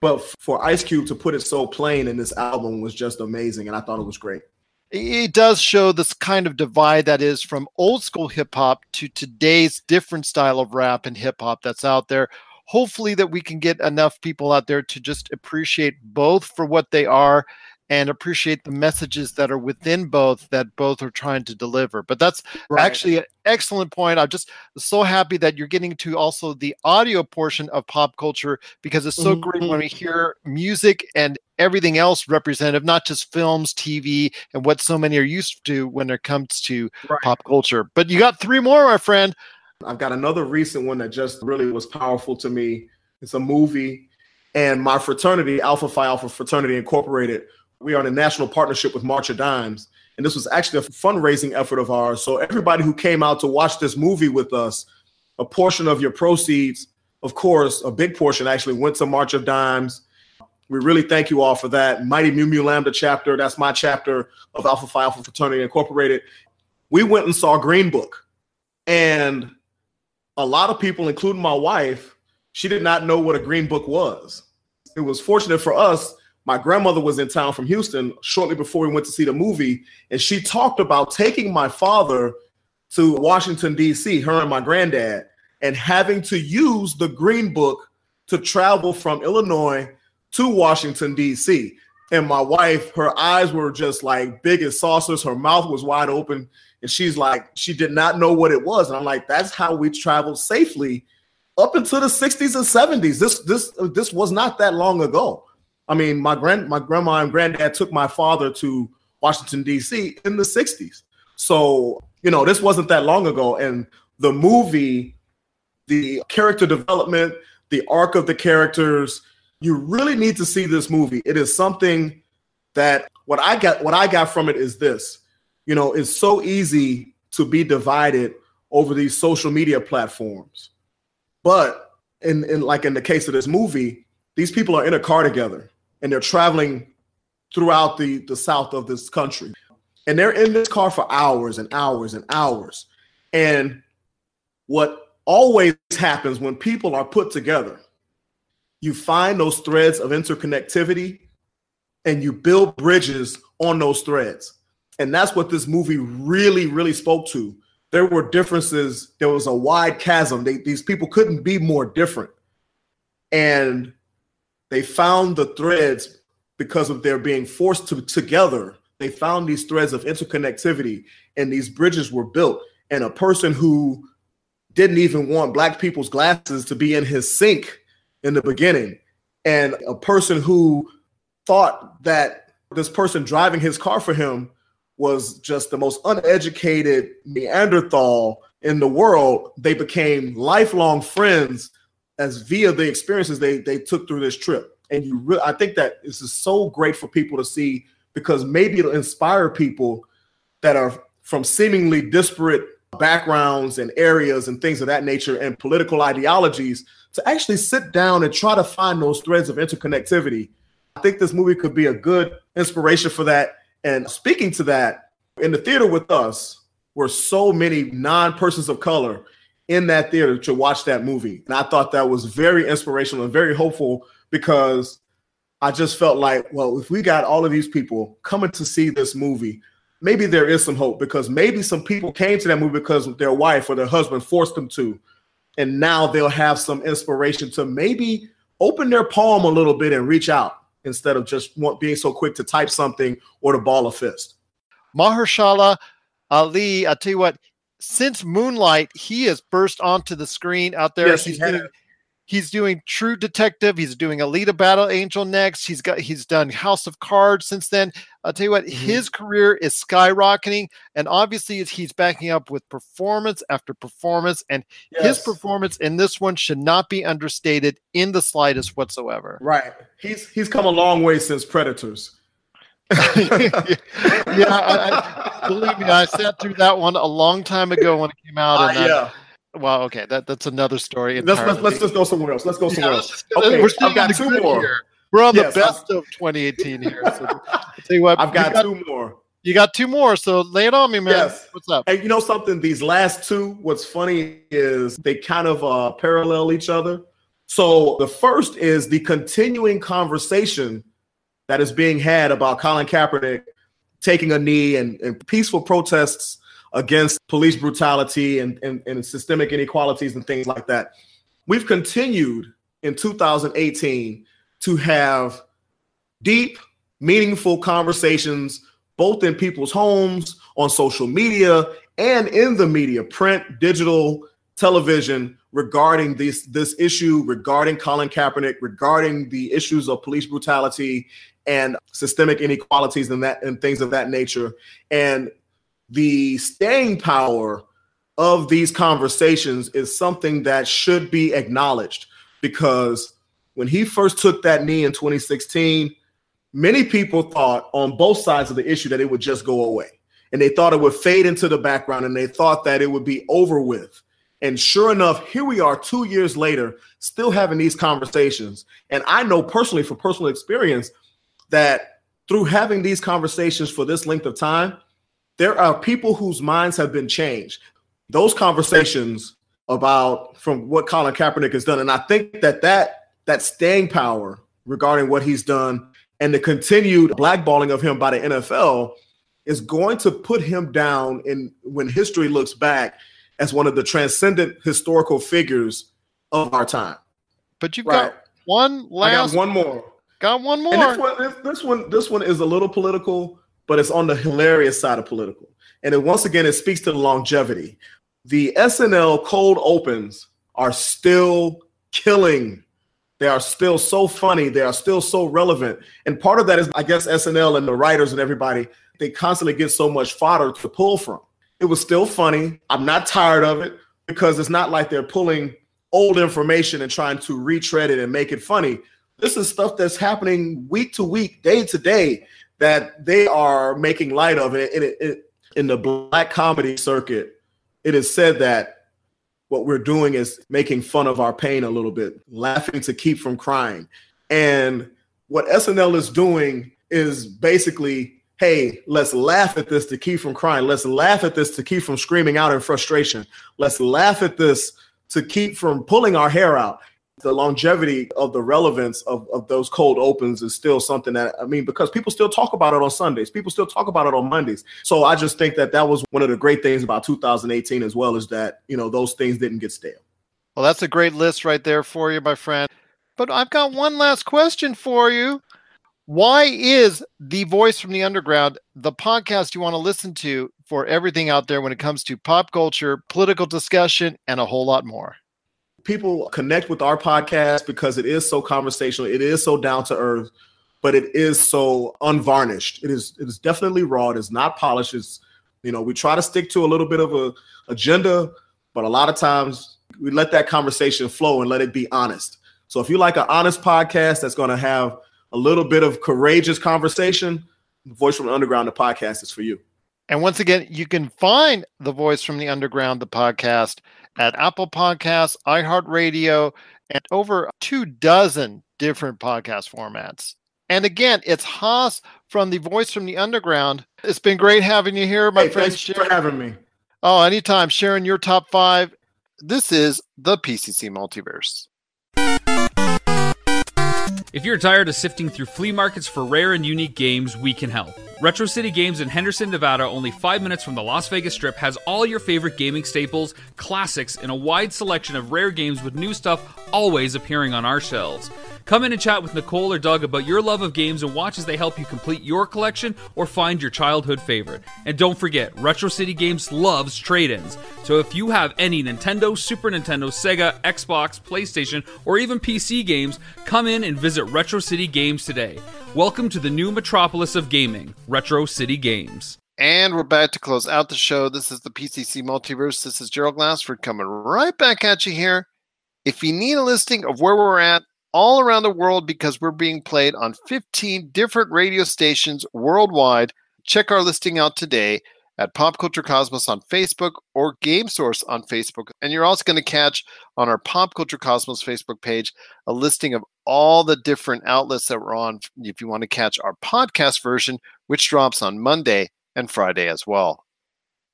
But for Ice Cube to put it so plain in this album was just amazing, and I thought it was great. It does show this kind of divide that is from old school hip hop to today's different style of rap and hip hop that's out there hopefully that we can get enough people out there to just appreciate both for what they are and appreciate the messages that are within both that both are trying to deliver. But that's right. actually an excellent point. I'm just so happy that you're getting to also the audio portion of pop culture because it's so mm-hmm. great when we hear music and everything else representative, not just films, TV, and what so many are used to when it comes to right. pop culture. But you got three more, my friend. I've got another recent one that just really was powerful to me. It's a movie, and my fraternity, Alpha Phi Alpha Fraternity Incorporated, we are in a national partnership with March of Dimes. And this was actually a fundraising effort of ours. So, everybody who came out to watch this movie with us, a portion of your proceeds, of course, a big portion actually went to March of Dimes. We really thank you all for that. Mighty Mu Mu Lambda chapter, that's my chapter of Alpha Phi Alpha Fraternity Incorporated. We went and saw Green Book. And a lot of people, including my wife, she did not know what a green book was. It was fortunate for us. My grandmother was in town from Houston shortly before we went to see the movie, and she talked about taking my father to Washington, D.C., her and my granddad, and having to use the green book to travel from Illinois to Washington, D.C. And my wife, her eyes were just like big as saucers, her mouth was wide open. And she's like, she did not know what it was. And I'm like, that's how we traveled safely up into the 60s and 70s. This this this was not that long ago. I mean, my grand my grandma and granddad took my father to Washington, D.C. in the 60s. So, you know, this wasn't that long ago. And the movie, the character development, the arc of the characters, you really need to see this movie. It is something that what I got what I got from it is this. You know, it's so easy to be divided over these social media platforms. But in, in like in the case of this movie, these people are in a car together and they're traveling throughout the, the south of this country. And they're in this car for hours and hours and hours. And what always happens when people are put together, you find those threads of interconnectivity and you build bridges on those threads. And that's what this movie really, really spoke to. There were differences, there was a wide chasm. They, these people couldn't be more different. And they found the threads because of their being forced to, together. They found these threads of interconnectivity and these bridges were built. And a person who didn't even want black people's glasses to be in his sink in the beginning, and a person who thought that this person driving his car for him was just the most uneducated Neanderthal in the world, they became lifelong friends as via the experiences they they took through this trip. And you, re- I think that this is so great for people to see because maybe it'll inspire people that are from seemingly disparate backgrounds and areas and things of that nature and political ideologies to actually sit down and try to find those threads of interconnectivity. I think this movie could be a good inspiration for that. And speaking to that, in the theater with us were so many non persons of color in that theater to watch that movie. And I thought that was very inspirational and very hopeful because I just felt like, well, if we got all of these people coming to see this movie, maybe there is some hope because maybe some people came to that movie because their wife or their husband forced them to. And now they'll have some inspiration to maybe open their palm a little bit and reach out instead of just being so quick to type something or to ball a fist. Mahershala Ali, I tell you what, since Moonlight, he has burst onto the screen out there. Yes, he's he doing, he's doing True Detective. He's doing Alita Battle Angel next. He's got he's done House of Cards since then. I'll tell you what, Mm-hmm. his career is skyrocketing, and obviously he's backing up with performance after performance. And his performance in this one should not be understated in the slightest whatsoever. Right. He's he's come a long way since Predators. yeah, I, I, believe me, I sat through that one a long time ago when it came out. Uh, And uh, yeah. Well, okay, that, that's another story. Let's, let's let's just go somewhere else. Let's go somewhere Yeah, else. let's- Okay, we're still I've got two more. here. We're on Yes, the best of 2018 here. So, tell you what, I've you got two more. You got two more, so lay it on me, man. Yes. What's up? And you know something? These last two, what's funny is they kind of uh, parallel each other. So the first is the continuing conversation that is being had about Colin Kaepernick taking a knee and, and peaceful protests against police brutality and, and, and systemic inequalities and things like that. We've continued in 2018 to have deep, meaningful conversations, both in people's homes, on social media, and in the media, print, digital, television, regarding this this issue, regarding Colin Kaepernick, regarding the issues of police brutality and systemic inequalities and that and things of that nature. And the staying power of these conversations is something that should be acknowledged because when he first took that knee in 2016, many people thought on both sides of the issue that it would just go away. And they thought it would fade into the background and they thought that it would be over with. And sure enough, here we are two years later, still having these conversations. And I know personally, from personal experience, that through having these conversations for this length of time, there are people whose minds have been changed. Those conversations about from what Colin Kaepernick has done, and I think that that that staying power regarding what he's done and the continued blackballing of him by the NFL is going to put him down in when history looks back as one of the transcendent historical figures of our time. But you've Right. got one I last got one more. Got one more. And this one, this, this one, this one is a little political, but it's on the hilarious side of political. And it, once again, it speaks to the longevity. The SNL cold opens are still killing. They are still so funny. They are still so relevant. And part of that is, I guess, SNL and the writers and everybody, they constantly get so much fodder to pull from. It was still funny. I'm not tired of it because it's not like they're pulling old information and trying to retread it and make it funny. This is stuff that's happening week to week, day to day that they are making light of it. it, it in the black comedy circuit, it is said that what we're doing is making fun of our pain a little bit, laughing to keep from crying. And what SNL is doing is basically hey, let's laugh at this to keep from crying. Let's laugh at this to keep from screaming out in frustration. Let's laugh at this to keep from pulling our hair out. The longevity of the relevance of, of those cold opens is still something that, I mean, because people still talk about it on Sundays, people still talk about it on Mondays. So I just think that that was one of the great things about 2018 as well, is that, you know, those things didn't get stale. Well, that's a great list right there for you, my friend. But I've got one last question for you. Why is the voice from the underground the podcast you want to listen to for everything out there when it comes to pop culture, political discussion, and a whole lot more? People connect with our podcast because it is so conversational, it is so down to earth, but it is so unvarnished. It is it is definitely raw. It is not polished. It's you know we try to stick to a little bit of a agenda, but a lot of times we let that conversation flow and let it be honest. So if you like an honest podcast that's going to have a little bit of courageous conversation, the Voice from the Underground, the podcast is for you. And once again, you can find the Voice from the Underground, the podcast, at Apple Podcasts, iHeartRadio, and over two dozen different podcast formats. And again, it's Haas from the Voice from the Underground. It's been great having you here, my hey, friend. Thanks for having me. Oh, anytime. Sharing your top five. This is the PCC Multiverse. If you're tired of sifting through flea markets for rare and unique games, we can help. Retro City Games in Henderson, Nevada, only five minutes from the Las Vegas Strip, has all your favorite gaming staples, classics, and a wide selection of rare games with new stuff always appearing on our shelves. Come in and chat with Nicole or Doug about your love of games and watch as they help you complete your collection or find your childhood favorite. And don't forget, Retro City Games loves trade ins. So if you have any Nintendo, Super Nintendo, Sega, Xbox, PlayStation, or even PC games, come in and visit Retro City Games today. Welcome to the new metropolis of gaming, Retro City Games. And we're back to close out the show. This is the PCC Multiverse. This is Gerald Glassford coming right back at you here. If you need a listing of where we're at all around the world because we're being played on 15 different radio stations worldwide, check our listing out today at Pop Culture Cosmos on Facebook or Game Source on Facebook. And you're also going to catch on our Pop Culture Cosmos Facebook page a listing of all the different outlets that we're on if you want to catch our podcast version, which drops on Monday and Friday as well.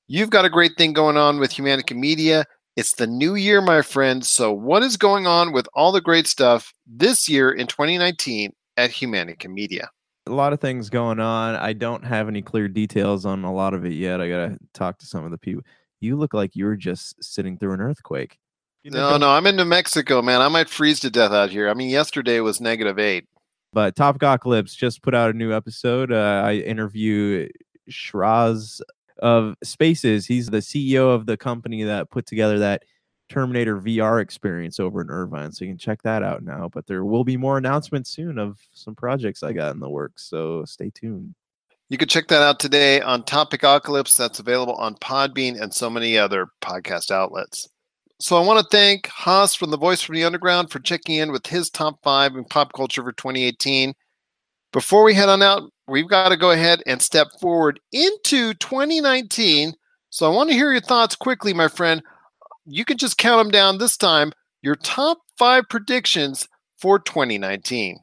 You've got a great thing going on with Humanica Media. It's the new year, my friends. So, what is going on with all the great stuff this year in 2019 at Humanica Media? A lot of things going on. I don't have any clear details on a lot of it yet. I got to talk to some of the people. You look like you were just sitting through an earthquake. You know, No, no, I'm in New Mexico, man. I might freeze to death out here. I mean, yesterday was negative eight. But Top Lips just put out a new episode. Uh, I interview Shiraz of Spaces. He's the CEO of the company that put together that Terminator VR experience over in Irvine. So you can check that out now. But there will be more announcements soon of some projects I got in the works. So stay tuned. You can check that out today on Topic Apocalypse. That's available on Podbean and so many other podcast outlets. So I want to thank Haas from the Voice from the Underground for checking in with his top five in pop culture for 2018. Before we head on out, we've got to go ahead and step forward into 2019. So I want to hear your thoughts quickly, my friend. You can just count them down this time. Your top five predictions for 2019.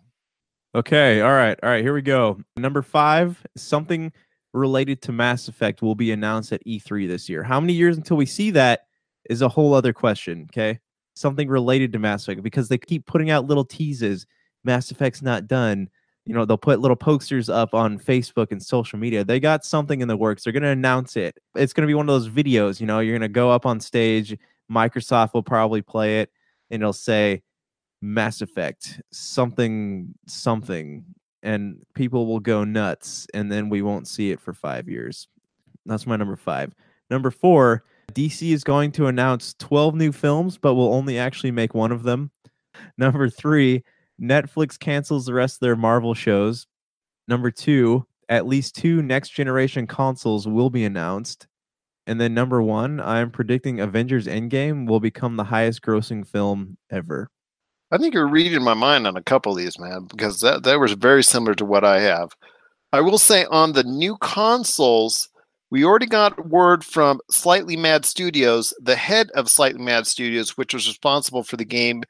Okay. All right. All right. Here we go. Number five, something related to Mass Effect will be announced at E3 this year. How many years until we see that is a whole other question. Okay. Something related to Mass Effect because they keep putting out little teases. Mass Effect's not done. You know, they'll put little posters up on Facebook and social media. They got something in the works. They're going to announce it. It's going to be one of those videos. You know, you're going to go up on stage. Microsoft will probably play it and it'll say, Mass Effect, something, something, and people will go nuts, and then we won't see it for five years. That's my number five. Number four, DC is going to announce 12 new films, but will only actually make one of them. Number three, Netflix cancels the rest of their Marvel shows. Number two, at least two next generation consoles will be announced. And then number one, I'm predicting Avengers Endgame will become the highest grossing film ever. I think you're reading my mind on a couple of these, man, because that, that was very similar to what I have. I will say on the new consoles, we already got word from Slightly Mad Studios, the head of Slightly Mad Studios, which was responsible for the game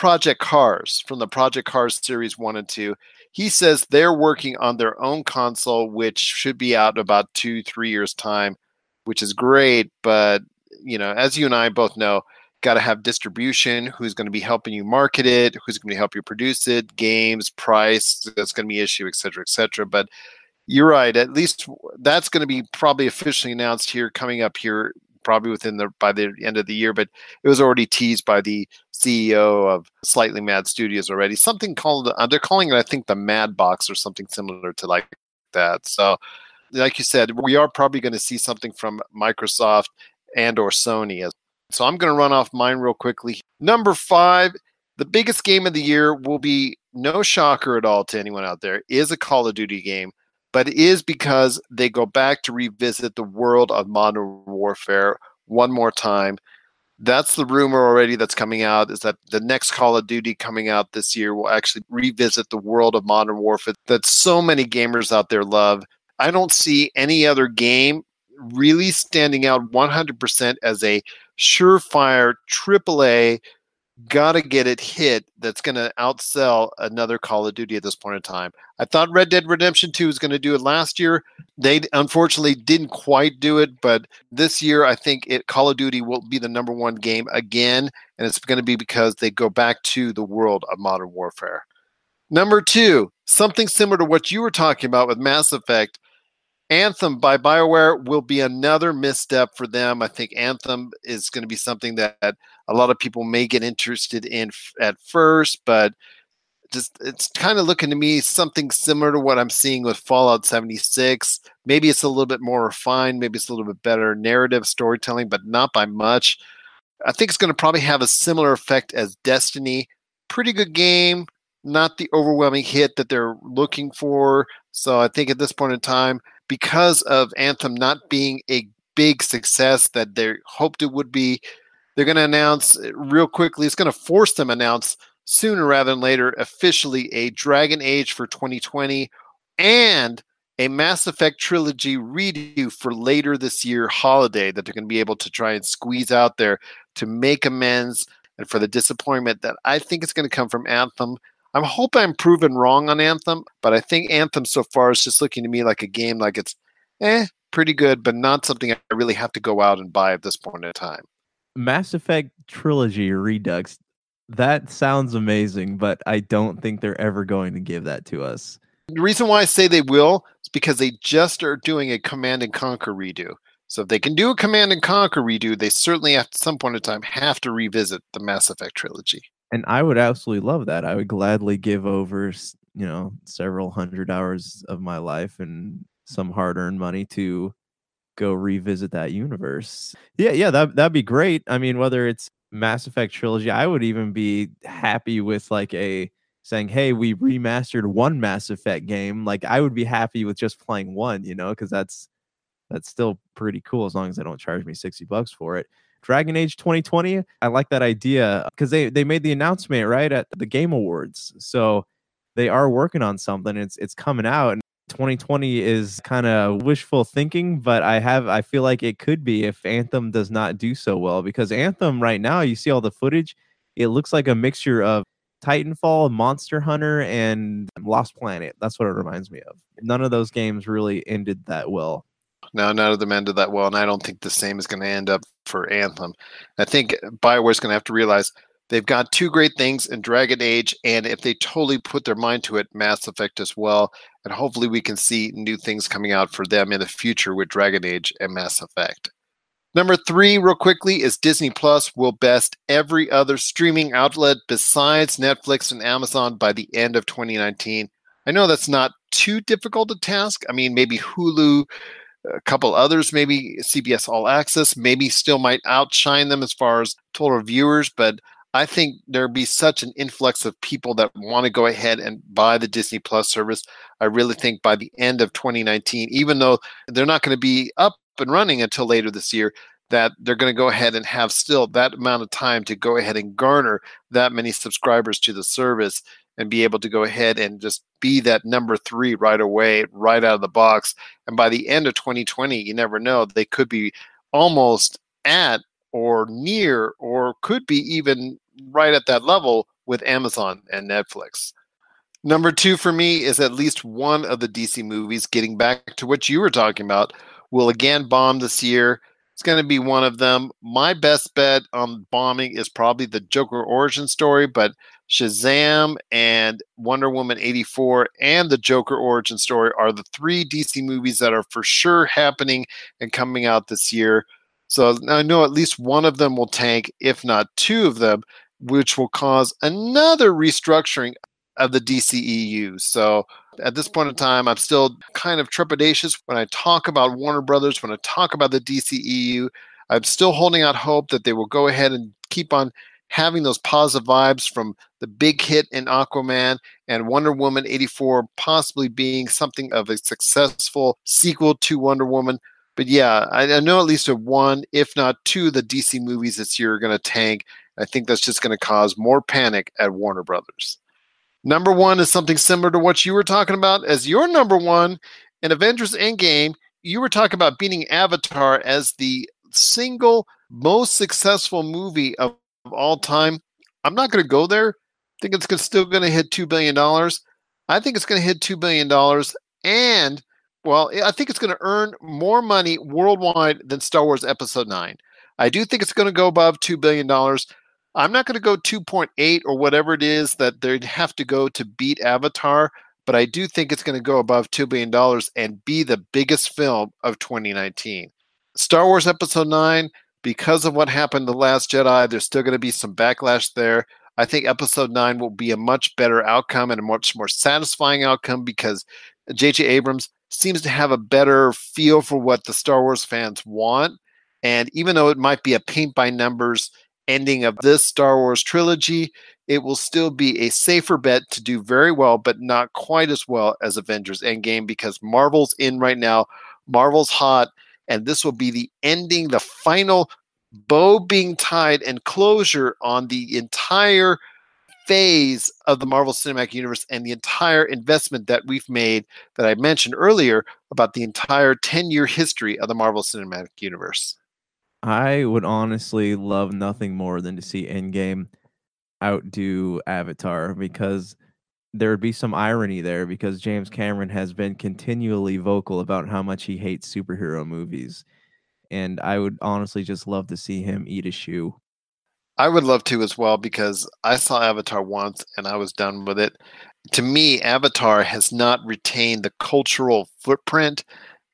Project Cars from the Project Cars series 1 and 2. He says they're working on their own console, which should be out in about two, three years' time, which is great. But, you know, as you and I both know, got to have distribution who's going to be helping you market it who's going to help you produce it games price that's going to be issue et cetera et cetera but you're right at least that's going to be probably officially announced here coming up here probably within the by the end of the year but it was already teased by the ceo of slightly mad studios already something called uh, they're calling it i think the mad box or something similar to like that so like you said we are probably going to see something from microsoft and or sony so I'm going to run off mine real quickly. Number five, the biggest game of the year will be no shocker at all to anyone out there, is a Call of Duty game, but it is because they go back to revisit the world of Modern Warfare one more time. That's the rumor already that's coming out is that the next Call of Duty coming out this year will actually revisit the world of Modern Warfare that so many gamers out there love. I don't see any other game really standing out 100% as a surefire AAA gotta get it hit that's going to outsell another Call of Duty at this point in time. I thought Red Dead Redemption 2 was going to do it last year. They unfortunately didn't quite do it, but this year I think it Call of Duty will be the number one game again, and it's going to be because they go back to the world of Modern Warfare. Number two, something similar to what you were talking about with Mass Effect. Anthem by BioWare will be another misstep for them. I think Anthem is going to be something that a lot of people may get interested in f- at first, but just it's kind of looking to me something similar to what I'm seeing with Fallout 76. Maybe it's a little bit more refined, maybe it's a little bit better narrative storytelling, but not by much. I think it's going to probably have a similar effect as Destiny. Pretty good game, not the overwhelming hit that they're looking for. So I think at this point in time, because of Anthem not being a big success that they hoped it would be, they're going to announce real quickly. It's going to force them announce sooner rather than later officially a Dragon Age for 2020 and a Mass Effect trilogy redo for later this year holiday that they're going to be able to try and squeeze out there to make amends and for the disappointment that I think is going to come from Anthem I'm hoping I'm proven wrong on Anthem, but I think Anthem so far is just looking to me like a game like it's eh, pretty good, but not something I really have to go out and buy at this point in time. Mass Effect trilogy Redux. That sounds amazing, but I don't think they're ever going to give that to us. The reason why I say they will is because they just are doing a Command and Conquer redo. So if they can do a Command and Conquer redo, they certainly at some point in time have to revisit the Mass Effect trilogy and I would absolutely love that. I would gladly give over, you know, several hundred hours of my life and some hard-earned money to go revisit that universe. Yeah, yeah, that that'd be great. I mean, whether it's Mass Effect trilogy, I would even be happy with like a saying, "Hey, we remastered one Mass Effect game." Like I would be happy with just playing one, you know, because that's that's still pretty cool as long as they don't charge me 60 bucks for it. Dragon Age 2020. I like that idea because they they made the announcement right at the Game Awards, so they are working on something. It's it's coming out. And 2020 is kind of wishful thinking, but I have I feel like it could be if Anthem does not do so well because Anthem right now you see all the footage, it looks like a mixture of Titanfall, Monster Hunter, and Lost Planet. That's what it reminds me of. None of those games really ended that well. No, none of them ended that well, and I don't think the same is going to end up for Anthem. I think Bioware's going to have to realize they've got two great things in Dragon Age, and if they totally put their mind to it, Mass Effect as well. And hopefully, we can see new things coming out for them in the future with Dragon Age and Mass Effect. Number three, real quickly, is Disney Plus will best every other streaming outlet besides Netflix and Amazon by the end of 2019. I know that's not too difficult a task. I mean, maybe Hulu a couple others, maybe CBS All Access, maybe still might outshine them as far as total viewers, but I think there'd be such an influx of people that want to go ahead and buy the Disney Plus service. I really think by the end of 2019, even though they're not going to be up and running until later this year, that they're going to go ahead and have still that amount of time to go ahead and garner that many subscribers to the service. and be able to go ahead and just be that number three right away, right out of the box. And by the end of 2020, you never know, they could be almost at or near or could be even right at that level with Amazon and Netflix. Number two for me is at least one of the DC movies, getting back to what you were talking about, will again bomb this year. It's going to be one of them. My best bet on bombing is probably the Joker origin story, but Shazam and Wonder Woman 84 and the Joker origin story are the three DC movies that are for sure happening and coming out this year. So I know at least one of them will tank, if not two of them, which will cause another restructuring of the DCEU. So at this point in mm-hmm. time, I'm still kind of trepidatious when I talk about Warner Brothers, when I talk about the DCEU. I'm still holding out hope that they will go ahead and keep on having those positive vibes from the big hit in Aquaman and Wonder Woman 84 possibly being something of a successful sequel to Wonder Woman. But yeah, I, I know at least of one, if not two, of the DC movies this year are going to tank. I think that's just going to cause more panic at Warner Brothers. Number one is something similar to what you were talking about as your number one in Avengers Endgame. You were talking about beating Avatar as the single most successful movie of, of all time. I'm not going to go there. I think it's still going to hit $2 billion. I think it's going to hit $2 billion. And, well, I think it's going to earn more money worldwide than Star Wars Episode 9. I do think it's going to go above $2 billion. I'm not going to go 2.8 or whatever it is that they'd have to go to beat Avatar, but I do think it's going to go above $2 billion and be the biggest film of 2019. Star Wars Episode 9, because of what happened The Last Jedi, there's still going to be some backlash there. I think Episode 9 will be a much better outcome and a much more satisfying outcome because J.J. Abrams seems to have a better feel for what the Star Wars fans want. And even though it might be a paint by numbers ending of this Star Wars trilogy, it will still be a safer bet to do very well, but not quite as well as Avengers Endgame because Marvel's in right now. Marvel's hot, and this will be the ending, the final bow being tied and closure on the entire phase of the Marvel Cinematic Universe and the entire investment that we've made that I mentioned earlier about the entire 10 year history of the Marvel Cinematic Universe. I would honestly love nothing more than to see Endgame outdo Avatar because there would be some irony there because James Cameron has been continually vocal about how much he hates superhero movies. And I would honestly just love to see him eat a shoe. I would love to as well because I saw Avatar once and I was done with it. To me, Avatar has not retained the cultural footprint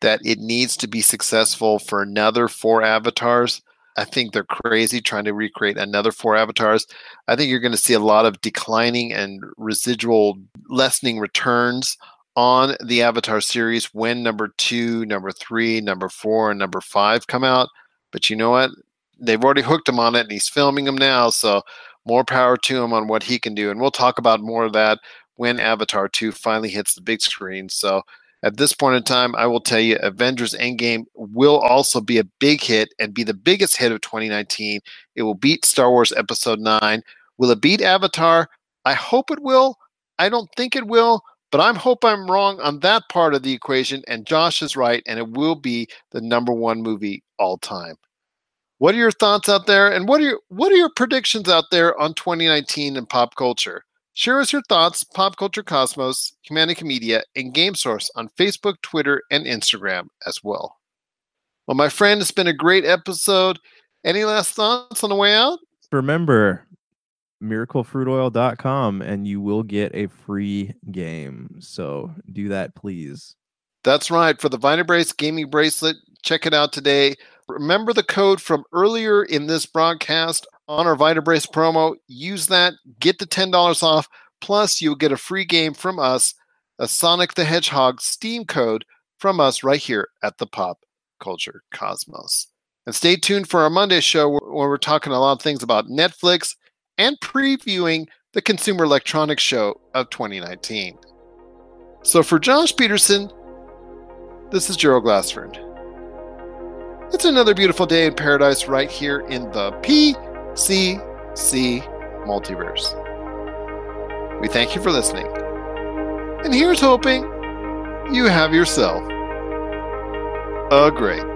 that it needs to be successful for another four avatars. I think they're crazy trying to recreate another four avatars. I think you're going to see a lot of declining and residual lessening returns on the Avatar series when number two, number three, number four, and number five come out. But you know what? They've already hooked him on it and he's filming them now. So more power to him on what he can do. And we'll talk about more of that when Avatar 2 finally hits the big screen. So at this point in time, I will tell you Avengers Endgame will also be a big hit and be the biggest hit of 2019. It will beat Star Wars Episode 9. Will it beat Avatar? I hope it will. I don't think it will, but I hope I'm wrong on that part of the equation. And Josh is right, and it will be the number one movie all time. What are your thoughts out there? And what are your what are your predictions out there on 2019 in pop culture? Share us your thoughts, Pop Culture Cosmos, Humanica Media, and Game Source on Facebook, Twitter, and Instagram as well. Well, my friend, it's been a great episode. Any last thoughts on the way out? Remember, miraclefruitoil.com and you will get a free game. So do that, please. That's right. For the Vitabrace gaming bracelet, check it out today. Remember the code from earlier in this broadcast on our Vitabrace promo. Use that, get the $10 off. Plus, you'll get a free game from us, a Sonic the Hedgehog Steam code from us right here at the Pop Culture Cosmos. And stay tuned for our Monday show where we're talking a lot of things about Netflix and previewing the Consumer Electronics Show of 2019. So for Josh Peterson, this is Gerald Glassford. It's another beautiful day in paradise right here in the PCC multiverse. We thank you for listening. And here's hoping you have yourself a great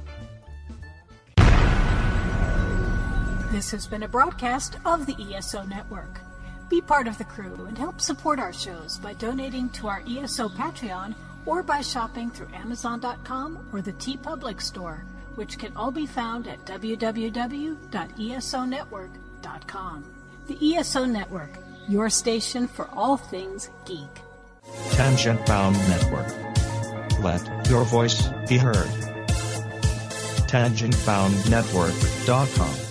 This has been a broadcast of the ESO Network. Be part of the crew and help support our shows by donating to our ESO Patreon or by shopping through Amazon.com or the TeePublic Store, which can all be found at www.esonetwork.com. The ESO Network, your station for all things geek. Tangent Bound Network. Let your voice be heard. TangentBoundNetwork.com.